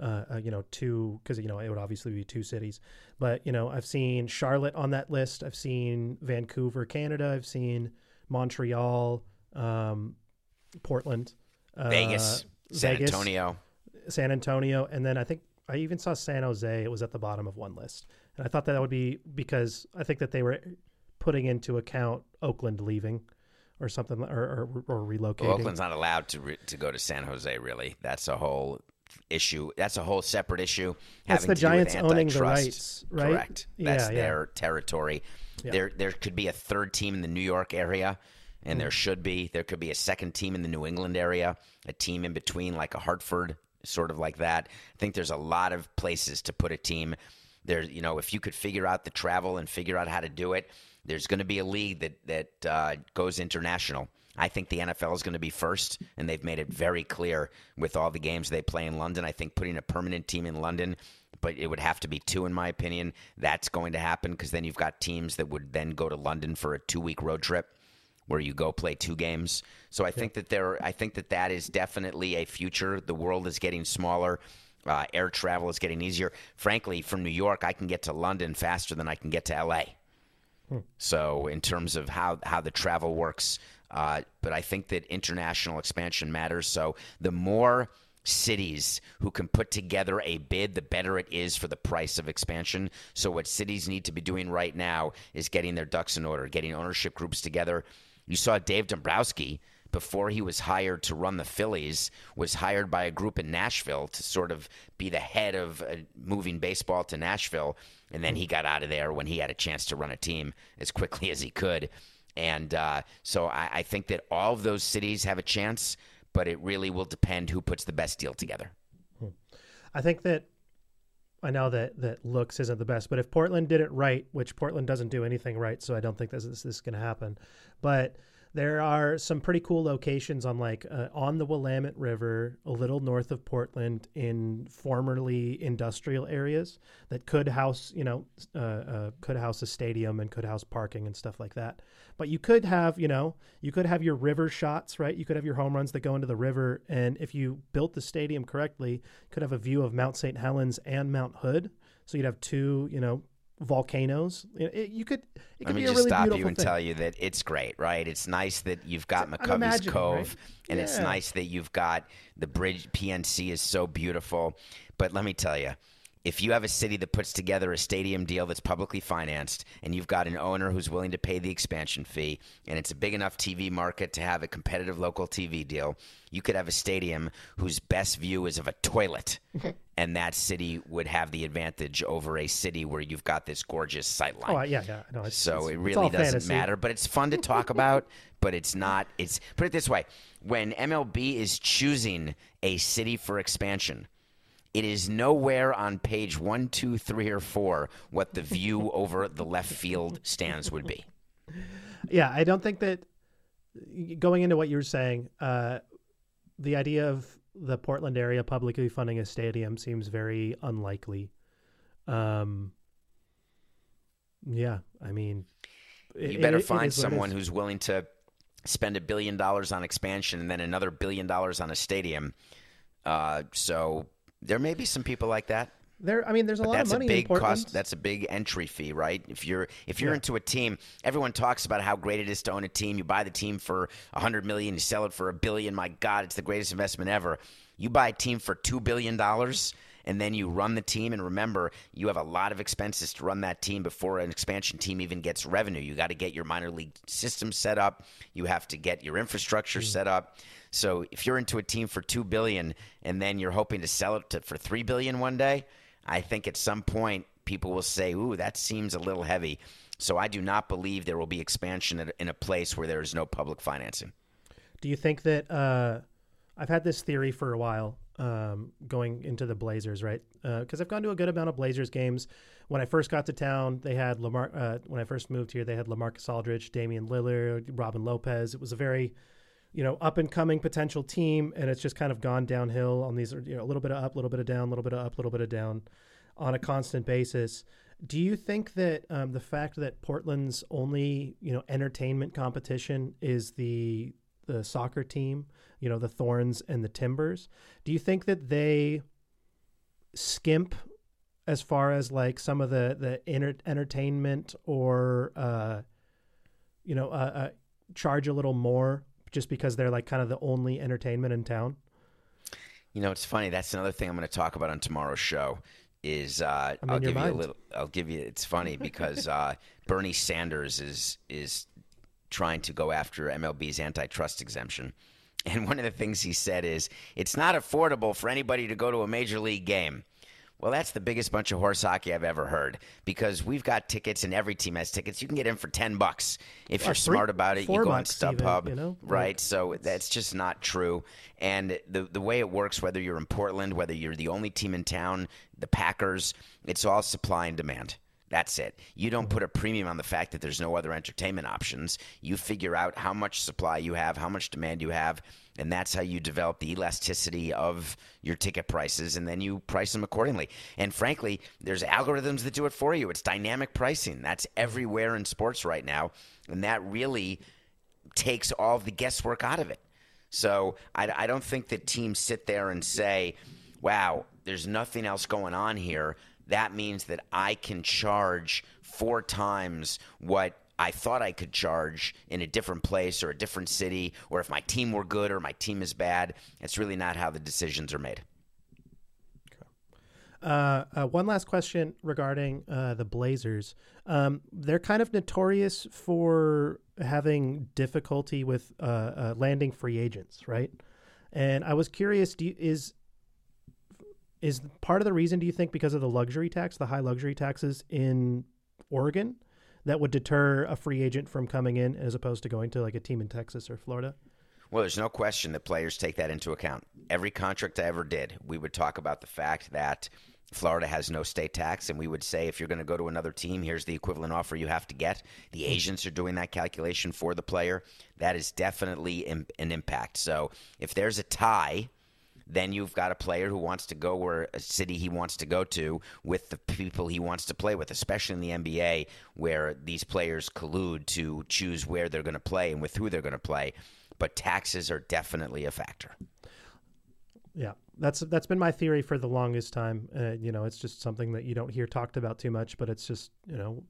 Speaker 1: uh, uh, you know, two because you know it would obviously be two cities. But you know, I've seen Charlotte on that list. I've seen Vancouver, Canada. I've seen Montreal, um, Portland,
Speaker 2: uh, Vegas, San Vegas, Antonio,
Speaker 1: San Antonio, and then I think I even saw San Jose. It was at the bottom of one list, and I thought that, that would be because I think that they were putting into account Oakland leaving or something or, or, or relocating.
Speaker 2: Well, Oakland's not allowed to re- to go to San Jose. Really, that's a whole issue. That's a whole separate issue.
Speaker 1: That's
Speaker 2: having
Speaker 1: the
Speaker 2: to do with
Speaker 1: Giants owning the rights, right?
Speaker 2: Correct. That's
Speaker 1: yeah.
Speaker 2: their territory.
Speaker 1: Yeah.
Speaker 2: There, there could be a third team in the New York area, and
Speaker 1: Hmm.
Speaker 2: there should be. There could be a second team in the New England area, a team in between, like a Hartford, sort of like that. I think there's a lot of places to put a team. There, you know, if you could figure out the travel and figure out how to do it, there's going to be a league that that uh, goes international. I think the NFL is going to be first, and they've made it very clear with all the games they play in London. I think putting a permanent team in London, but it would have to be two, in my opinion. That's going to happen because then you've got teams that would then go to London for a two week road trip where you go play two games. So I think that there, I think that that is definitely a future. The world is getting smaller. Uh, air travel is getting easier. Frankly, from New York, I can get to London faster than I can get to LA. So in terms of how how the travel works, uh, but I think that international expansion matters. So the more cities who can put together a bid, the better it is for the price of expansion. So what cities need to be doing right now is getting their ducks in order, getting ownership groups together. You saw Dave Dombrowski before he was hired to run the Phillies, was hired by a group in Nashville to sort of be the head of uh, moving baseball to Nashville. And then he got out of there when he had a chance to run a team as quickly as he could. And uh, so I, I think that all of those cities have a chance, but it really will depend who puts the best deal together.
Speaker 1: I think that I know that that looks isn't the best, but if Portland did it right, which Portland doesn't do anything right, so I don't think this is, this is going to happen. But there are some pretty cool locations on like uh, on the Willamette River, a little north of Portland, in formerly industrial areas that could house, you know, uh, uh, could house a stadium and could house parking and stuff like that. But you could have, you know, you could have your river shots, right? You could have your home runs that go into the river, and if you built the stadium correctly, could have a view of Mount St. Helens and Mount Hood. So you'd have two, you know, volcanoes. It, it- you could. It could
Speaker 2: Let me
Speaker 1: be a
Speaker 2: just
Speaker 1: really
Speaker 2: stop you and
Speaker 1: thing.
Speaker 2: tell you that it's great, right? It's nice that you've got
Speaker 1: I'm
Speaker 2: McCovey's Cove,
Speaker 1: right?
Speaker 2: and it's nice that you've got the bridge. PNC is so beautiful. But let me tell you, if you have a city that puts together a stadium deal that's publicly financed, and you've got an owner who's willing to pay the expansion fee, and it's a big enough TV market to have a competitive local TV deal, you could have a stadium whose best view is of a toilet. And that city would have the advantage over a city where you've got this gorgeous sight line.
Speaker 1: Oh yeah, yeah. No, it's,
Speaker 2: So
Speaker 1: it's-
Speaker 2: it really doesn't
Speaker 1: fantasy.
Speaker 2: matter, but it's fun to talk about. But it's not. It's put it this way: when MLB is choosing a city for expansion, it is nowhere on page one, two, three, or four what the view over the left field stands would be.
Speaker 1: Yeah, I don't think that going into what you were saying, uh, the idea of the Portland area publicly funding a stadium seems very unlikely. Um, yeah, I mean, it-
Speaker 2: You better
Speaker 1: it-
Speaker 2: find
Speaker 1: it
Speaker 2: someone who's willing to spend a billion dollars on expansion and then another billion dollars on a stadium. Uh, so there may be some people like that.
Speaker 1: There. I mean, there's a
Speaker 2: But
Speaker 1: lot
Speaker 2: that's
Speaker 1: of money
Speaker 2: a big cost. That's a big entry fee, right? If you're if you're
Speaker 1: Yeah.
Speaker 2: into a team, everyone talks about how great it is to own a team. You buy the team for a hundred million, you sell it for a billion. My God, it's the greatest investment ever. You buy a team for two billion dollars. And then you run the team, and remember, you have a lot of expenses to run that team before an expansion team even gets revenue. You got to get your minor league system set up. You have to get your infrastructure hmm. set up. So if you're into a team for two billion, and then you're hoping to sell it to, for three billion one day, I think at some point people will say, "Ooh, that seems a little heavy." So I do not believe there will be expansion in a place where there is no public financing.
Speaker 1: Do you think that uh, I've had this theory for a while um, going into the Blazers, right? Because I've gone to a good amount of Blazers games. When I first got to town, they had Lamar. Uh, when I first moved here, they had LaMarcus Aldridge, Damian Lillard, Robin Lopez. It was a very you know, up and coming potential team, and it's just kind of gone downhill on these, you know, a little bit of up, a little bit of down, a little bit of up, a little bit of down on a constant basis. Do you think that um, the fact that Portland's only, you know, entertainment competition is the the soccer team, you know, the Thorns and the Timbers, do you think that they skimp as far as like some of the the enter- entertainment or uh, you know, uh, uh, charge a little more just because they're like kind of the only entertainment in town?
Speaker 2: You know, it's funny. That's another thing I'm going to talk about on tomorrow's show. Is uh,
Speaker 1: I'm
Speaker 2: I'll
Speaker 1: in your
Speaker 2: give you a little. I'll give you. It's funny because uh, Bernie Sanders is is trying to go after MLB's antitrust exemption, And one of the things he said is, it's not affordable for anybody to go to a major league game. Well, that's the biggest bunch of horse hockey I've ever heard because we've got tickets and every team has tickets. You can get in for 10 bucks. If you're
Speaker 1: three-
Speaker 2: smart about it, you go on
Speaker 1: bucks even,
Speaker 2: StubHub,
Speaker 1: you know?
Speaker 2: right? So that's just not true. And the the way it works whether you're in Portland, whether you're the only team in town, the Packers, it's all supply and demand. That's it. You don't mm-hmm. put a premium on the fact that there's no other entertainment options. You figure out how much supply you have, how much demand you have, and that's how you develop the elasticity of your ticket prices, and then you price them accordingly. And frankly, there's algorithms that do it for you. It's dynamic pricing. That's everywhere in sports right now, and that really takes all of the guesswork out of it. So I, I don't think that teams sit there and say, wow, there's nothing else going on here. That means that I can charge four times what I thought I could charge in a different place or a different city, or if my team were good or my team is bad. It's really not how the decisions are made.
Speaker 1: Uh, uh, one last question regarding uh, the Blazers. Um, they're kind of notorious for having difficulty with uh, uh, landing free agents, right? And I was curious, you, is is part of the reason do you think because of the luxury tax, the high luxury taxes in Oregon, that would deter a free agent from coming in as opposed to going to like a team in Texas or Florida?
Speaker 2: Well, there's no question that players take that into account. Every contract I ever did, we would talk about the fact that Florida has no state tax, and we would say if you're going to go to another team, here's the equivalent offer you have to get. The hmm. agents are doing that calculation for the player. That is definitely an impact. So if there's a tie, then you've got a player who wants to go where a city he wants to go to with the people he wants to play with, especially in the NBA, where these players collude to choose where they're going to play and with who they're going to play. But taxes are definitely a factor.
Speaker 1: Yeah, that's that's been my theory for the longest time. Uh, you know, it's just something that you don't hear talked about too much, but it's just you know,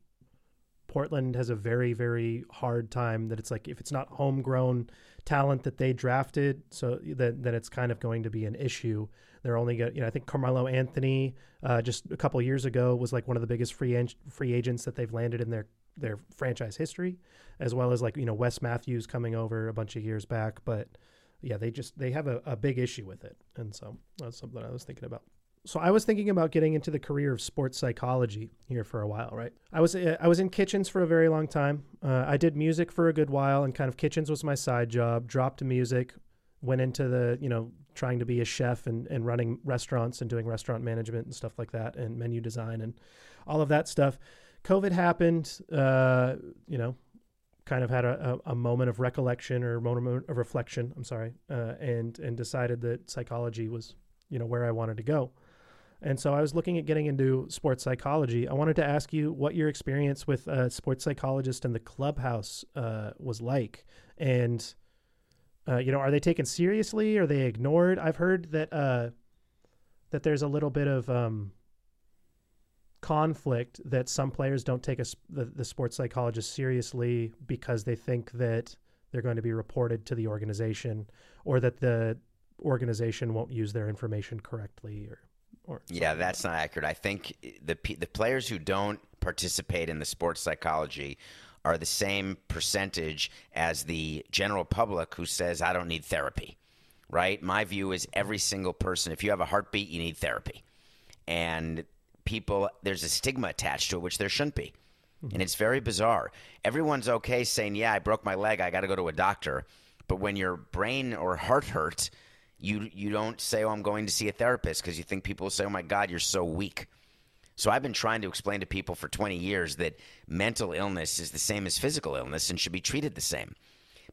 Speaker 1: Portland has a very very hard time that it's like if it's not homegrown talent that they drafted, so that then it's kind of going to be an issue. They're only got you know I think Carmelo Anthony uh, just a couple years ago was like one of the biggest free ag- free agents that they've landed in their their franchise history, as well as like you know Wes Matthews coming over a bunch of years back, but yeah, they just they have a, a big issue with it, and so that's something I was thinking about. So I was thinking about getting into the career of sports psychology here for a while, right? I was I was in kitchens for a very long time. Uh, I did music for a good while, and kind of kitchens was my side job. Dropped music, went into the you know trying to be a chef and, and running restaurants and doing restaurant management and stuff like that, and menu design and all of that stuff. COVID happened, uh, you know, kind of had a, a, a, moment of recollection or moment of reflection. I'm sorry, uh, and and decided that psychology was you know where I wanted to go. And so I was looking at getting into sports psychology. I wanted to ask you what your experience with a sports psychologist in the clubhouse uh, was like, and uh, you know, are they taken seriously? Are they ignored? I've heard that uh, that there's a little bit of um, conflict that some players don't take a, the, the sports psychologist seriously because they think that they're going to be reported to the organization or that the organization won't use their information correctly or or
Speaker 2: yeah that's not accurate i think the the players who don't participate in the sports psychology are the same percentage as the general public who says i don't need therapy right my view is every single person if you have a heartbeat you need therapy and people there's a stigma attached to it, which there shouldn't be. Mm-hmm. And it's very bizarre. Everyone's okay saying, "Yeah, I broke my leg. I got to go to a doctor." But when your brain or heart hurts, you you don't say, "Oh, I'm going to see a therapist," because you think people will say, "Oh my God, you're so weak." So I've been trying to explain to people for 20 years that mental illness is the same as physical illness and should be treated the same.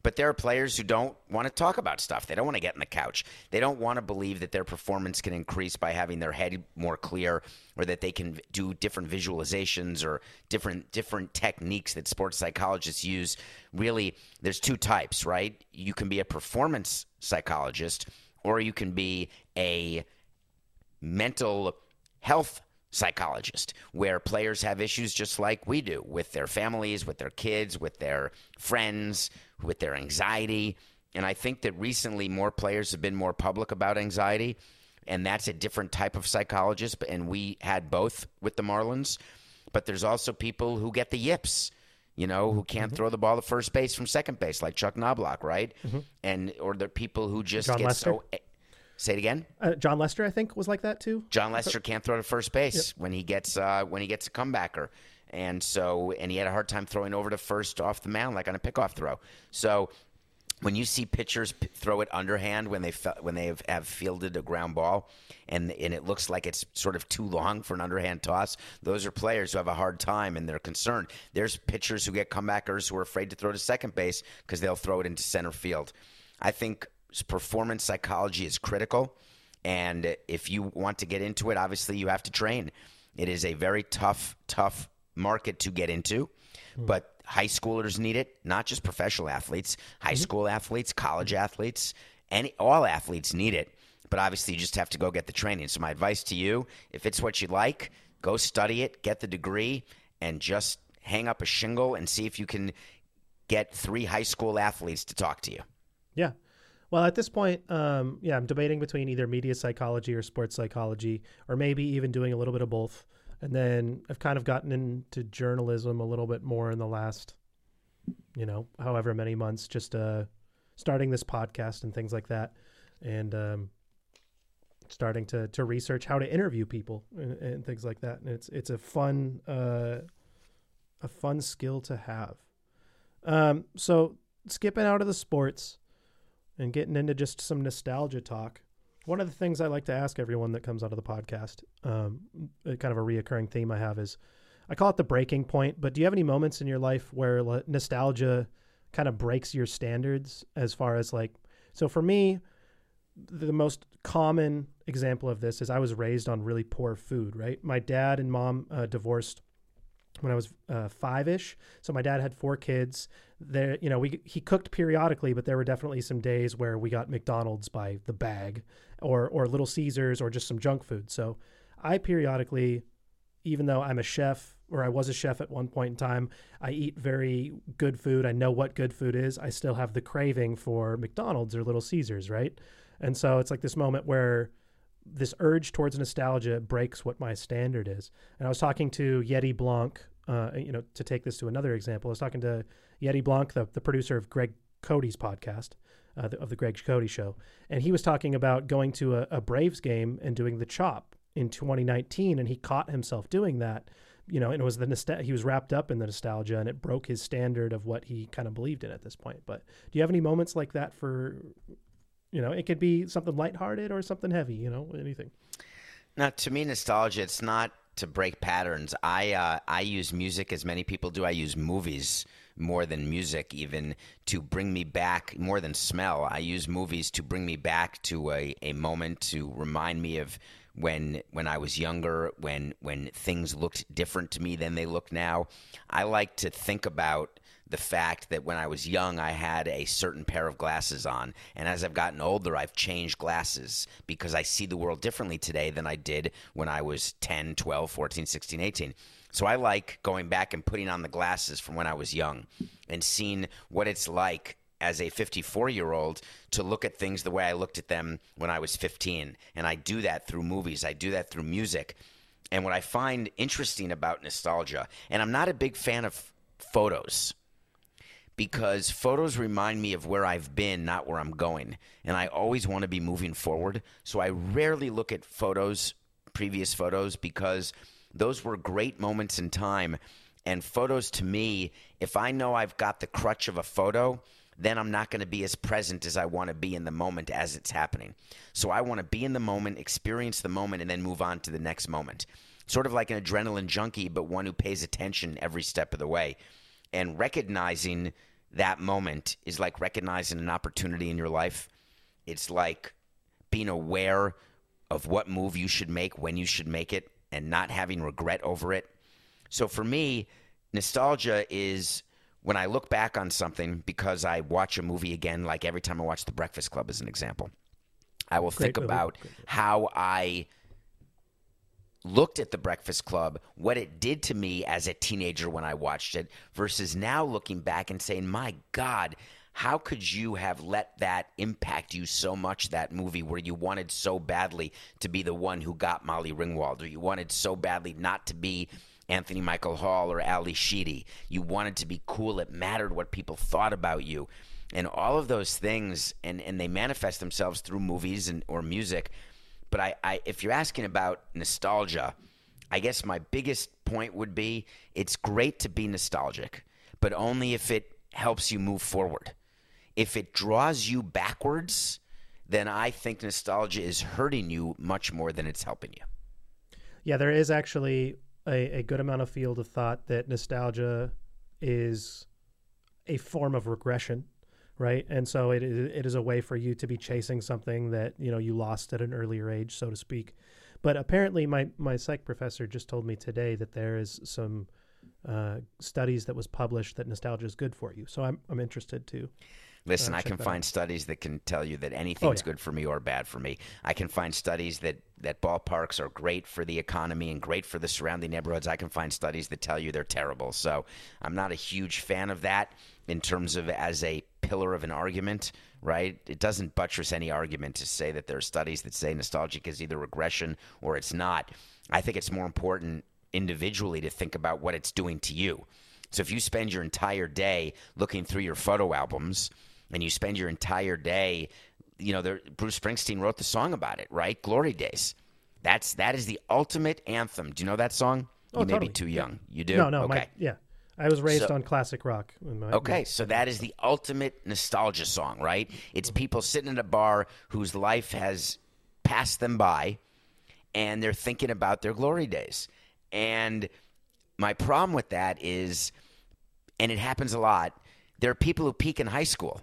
Speaker 2: But there are players who don't want to talk about stuff. They don't want to get on the couch. They don't want to believe that their performance can increase by having their head more clear or that they can do different visualizations or different different techniques that sports psychologists use. Really, there's two types, right? You can be a performance psychologist or you can be a mental health psychologist where players have issues just like we do with their families, with their kids, with their friends, with their anxiety. And I think that recently more players have been more public about anxiety, and that's a different type of psychologist. And we had both with the Marlins. But there's also people who get the yips you know, who can't
Speaker 1: Mm-hmm.
Speaker 2: throw the ball to first base from second base, like Chuck Knobloch, right? And or the people who just
Speaker 1: Mm-hmm. Jon
Speaker 2: get
Speaker 1: Lester?
Speaker 2: so. Say it again.
Speaker 1: Uh, Jon Lester, I think, was like that too.
Speaker 2: Jon Lester can't throw to first base when he gets uh, when he gets a comebacker, and so and he had a hard time throwing over to first off the mound like on a pickoff throw. So when you see pitchers p- throw it underhand when they fe- when they have, have fielded a ground ball, and and it looks like it's sort of too long for an underhand toss, those are players who have a hard time and they're concerned. There's pitchers who get comebackers who are afraid to throw to second base because they'll throw it into center field. I think performance psychology is critical. And if you want to get into it, obviously you have to train. It is a very tough, tough market to get into, hmm. but high schoolers need it, not just professional athletes, high school athletes, college athletes, any all athletes need it. But obviously you just have to go get the training. So my advice to you, if it's what you like, go study it, get the degree, and just hang up a shingle and see if you can get three high school athletes to talk to you.
Speaker 1: Yeah. Well, at this point, um, yeah, I'm debating between either media psychology or sports psychology, or maybe even doing a little bit of both. And then I've kind of gotten into journalism a little bit more in the last, you know, however many months, just uh, starting this podcast and things like that, and um, starting to to research how to interview people and, and things like that. And it's it's a fun uh, a fun skill to have. Um, so skipping out of the sports and getting into just some nostalgia talk. One of the things I like to ask everyone that comes out of the podcast, um, kind of a reoccurring theme I have is, I call it the breaking point. But do you have any moments in your life where nostalgia kind of breaks your standards as far as like? So for me, the most common example of this is I was raised on really poor food. Right, my dad and mom uh, divorced when I was uh, five ish. So my dad had four kids. There, you know, we he cooked periodically, but there were definitely some days where we got McDonald's by the bag, or or Little Caesars, or just some junk food. So I periodically, even though I'm a chef or I was a chef at one point in time, I eat very good food. I know what good food is. I still have the craving for McDonald's or Little Caesars, right? And so it's like this moment where this urge towards nostalgia breaks what my standard is. And I was talking to Yeti Blanc, uh, you know, to take this to another example, I was talking to Yeti Blanc, the, the producer of Greg Cote's podcast, uh, the, of the Greg Cote show. And he was talking about going to a, a Braves game and doing the chop in 2019. And he caught himself doing that, you know, and it was the nostalgia, he was wrapped up in the nostalgia and it broke his standard of what he kind of believed in at this point. But do you have any moments like that for, you know, it could be something lighthearted or something heavy, you know, anything.
Speaker 2: Now, to me, nostalgia, it's not to break patterns. I uh, I use music as many people do. I use movies more than music, even to bring me back more than smell. I use movies to bring me back to a, a moment to remind me of when when I was younger, when when things looked different to me than they look now. I like to think about the fact that when I was young, I had a certain pair of glasses on. And as I've gotten older, I've changed glasses because I see the world differently today than I did when I was 10, 12, 14, 16, 18. So I like going back and putting on the glasses from when I was young and seeing what it's like as a 54 year old to look at things the way I looked at them when I was 15. And I do that through movies, I do that through music. And what I find interesting about nostalgia, and I'm not a big fan of photos because photos remind me of where I've been, not where I'm going. And I always want to be moving forward. So I rarely look at photos, previous photos, because those were great moments in time. And photos to me, if I know I've got the crutch of a photo, then I'm not going to be as present as I want to be in the moment as it's happening. So I want to be in the moment, experience the moment, and then move on to the next moment. Sort of like an adrenaline junkie, but one who pays attention every step of the way. And recognizing that moment is like recognizing an opportunity in your life. It's like being aware of what move you should make, when you should make it, and not having regret over it. So for me, nostalgia is when I look back on something because I watch a movie again, like every time I watch The Breakfast Club, as an example. I will
Speaker 1: Great
Speaker 2: think
Speaker 1: movie.
Speaker 2: about how I looked at the Breakfast Club, what it did to me as a teenager when I watched it, versus now looking back and saying, my God, how could you have let that impact you so much, that movie, where you wanted so badly to be the one who got Molly Ringwald, or you wanted so badly not to be Anthony Michael Hall or Ally Sheedy. You wanted to be cool. It mattered what people thought about you. And all of those things, and, and they manifest themselves through movies and or music. But I, I, if you're asking about nostalgia, I guess my biggest point would be it's great to be nostalgic, but only if it helps you move forward. If it draws you backwards, then I think nostalgia is hurting you much more than it's helping you.
Speaker 1: Yeah, there is actually a, a good amount of field of thought that nostalgia is a form of regression, right? And so it it is a way for you to be chasing something that you know you lost at an earlier age, so to speak. But apparently, my my psych professor just told me today that there is some uh, studies that was published that nostalgia is good for you. So I'm I'm interested to
Speaker 2: Listen, I can find
Speaker 1: out.
Speaker 2: studies that can tell you that anything's
Speaker 1: yeah.
Speaker 2: good for me or bad for me. I can find studies that, that ballparks are great for the economy and great for the surrounding neighborhoods. I can find studies that tell you they're terrible. So I'm not a huge fan of that in terms of as a pillar of an argument, right? It doesn't buttress any argument to say that there are studies that say nostalgic is either regression or it's not. I think it's more important individually to think about what it's doing to you. So if you spend your entire day looking through your photo albums and you spend your entire day, you know, there, Bruce Springsteen wrote the song about it, right? Glory Days. That's that is the ultimate anthem. Do you know that song?
Speaker 1: Oh,
Speaker 2: you may
Speaker 1: totally.
Speaker 2: be too young. You do?
Speaker 1: no no
Speaker 2: Okay.
Speaker 1: my yeah. I was raised
Speaker 2: So-
Speaker 1: on classic rock. in my-
Speaker 2: Okay, so that is the ultimate nostalgia song, right? It's mm-hmm. people sitting in a bar whose life has passed them by and they're thinking about their glory days. And my problem with that is, and it happens a lot, there are people who peak in high school.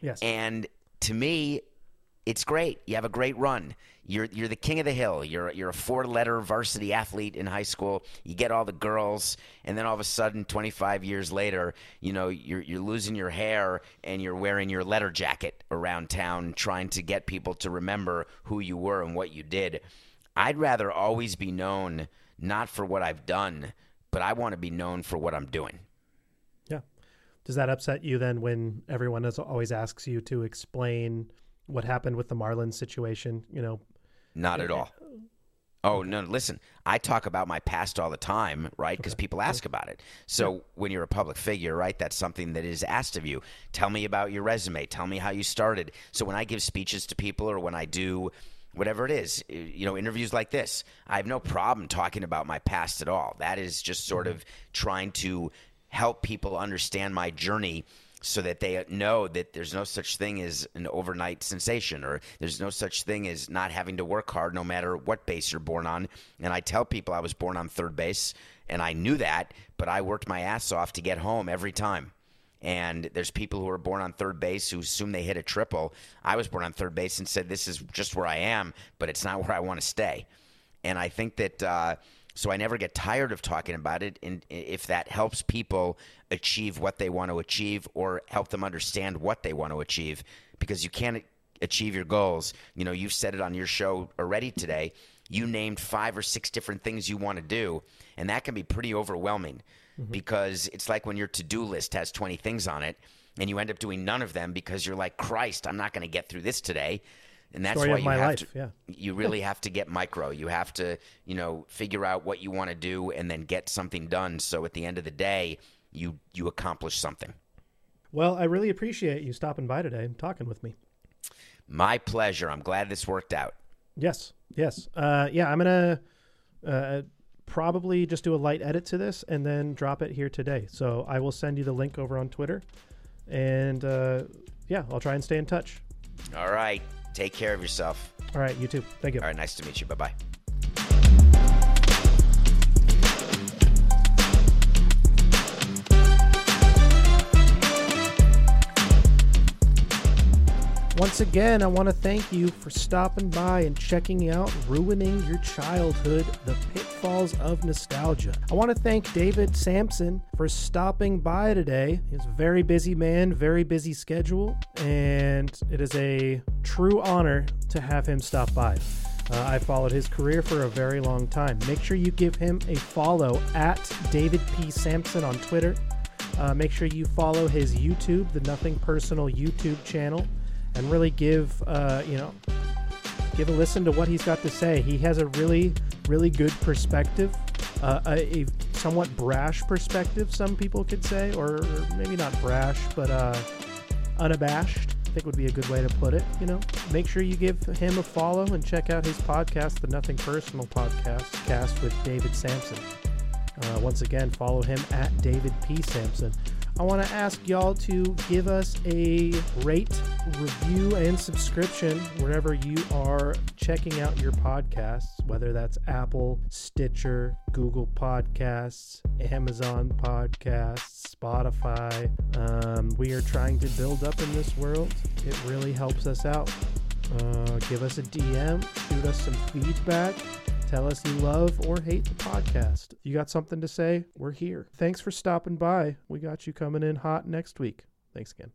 Speaker 1: Yes.
Speaker 2: And to me, it's great. You have a great run. You're you're the king of the hill. You're you're a four letter varsity athlete in high school. You get all the girls, and then all of a sudden, 25 years later, you know you're you're losing your hair and you're wearing your letter jacket around town, trying to get people to remember who you were and what you did. I'd rather always be known not for what I've done, but I want to be known for what I'm doing.
Speaker 1: Yeah. Does that upset you then when everyone is, always asks you to explain what happened with the Marlins situation? You know,
Speaker 2: Not at eh, eh, all. Oh no! Listen, I talk about my past all the time, right? Because people ask about it. So when you're a public figure, right, that's something that is asked of you. Tell me about your resume. Tell me how you started. So when I give speeches to people, or when I do whatever it is, eh, you know, interviews like this, I have no problem talking about my past at all. That is just sort mm-hmm. of trying to help people understand my journey so that they know that there's no such thing as an overnight sensation or there's no such thing as not having to work hard no matter what base you're born on. And I tell people I was born on third base and I knew that, but I worked my ass off to get home every time. And there's people who are born on third base who assume they hit a triple. I was born on third base and said, This is just where I am, but it's not where I want to stay. And I think that uh, so I never get tired of talking about it. And if that helps people achieve what they want to achieve or help them understand what they want to achieve, because you can't achieve your goals. You know, you've said it on your show already today. You named five or six different things you want to do, and that can be pretty overwhelming mm-hmm. because it's like when your to do list has 20 things on it and you end up doing none of them because you're like, Christ, I'm not going to get through this today. And that's
Speaker 1: Story
Speaker 2: why you have
Speaker 1: life,
Speaker 2: to,
Speaker 1: yeah.
Speaker 2: you really have to get micro. You have to, you know, figure out what you want to do and then get something done. So at the end of the day, you you accomplish something.
Speaker 1: well, I really appreciate you stopping by today and talking with me.
Speaker 2: My pleasure. I'm glad this worked out.
Speaker 1: Yes, yes, uh, yeah. I'm gonna uh, probably just do a light edit to this and then drop it here today. So I will send you the link over on Twitter, and uh, yeah, I'll try and stay in touch.
Speaker 2: All right. Take care of yourself.
Speaker 1: All right, you too. Thank you.
Speaker 2: All right. Nice to meet you. Bye bye.
Speaker 1: Once again, I want to thank you for stopping by and checking out Ruining Your Childhood The Pitfalls of Nostalgia. I want to thank David Samson for stopping by today. He's a very busy man, very busy schedule, and it is a true honor to have him stop by. Uh, I followed his career for a very long time. Make sure you give him a follow at David P. Samson on Twitter. Uh, make sure you follow his YouTube, the Nothing Personal YouTube channel, and really give uh, you know give a listen to what he's got to say. He has a really really good perspective, uh, a, a somewhat brash perspective, some people could say, or maybe not brash, but uh, unabashed. I think would be a good way to put it. You know, make sure you give him a follow and check out his podcast, the Nothing Personal Podcast, cast with David Samson. Uh, once again, follow him at David P. Samson. I want to ask y'all to give us a rate, review, and subscription wherever you are checking out your podcasts, whether that's Apple, Stitcher, Google Podcasts, Amazon Podcasts, Spotify. Um, we are trying to build up in this world. It really helps us out. Uh, give us a DM, shoot us some feedback. Tell us you love or hate the podcast. You got something to say, we're here. Thanks for stopping by. We got you coming in hot next week. Thanks again.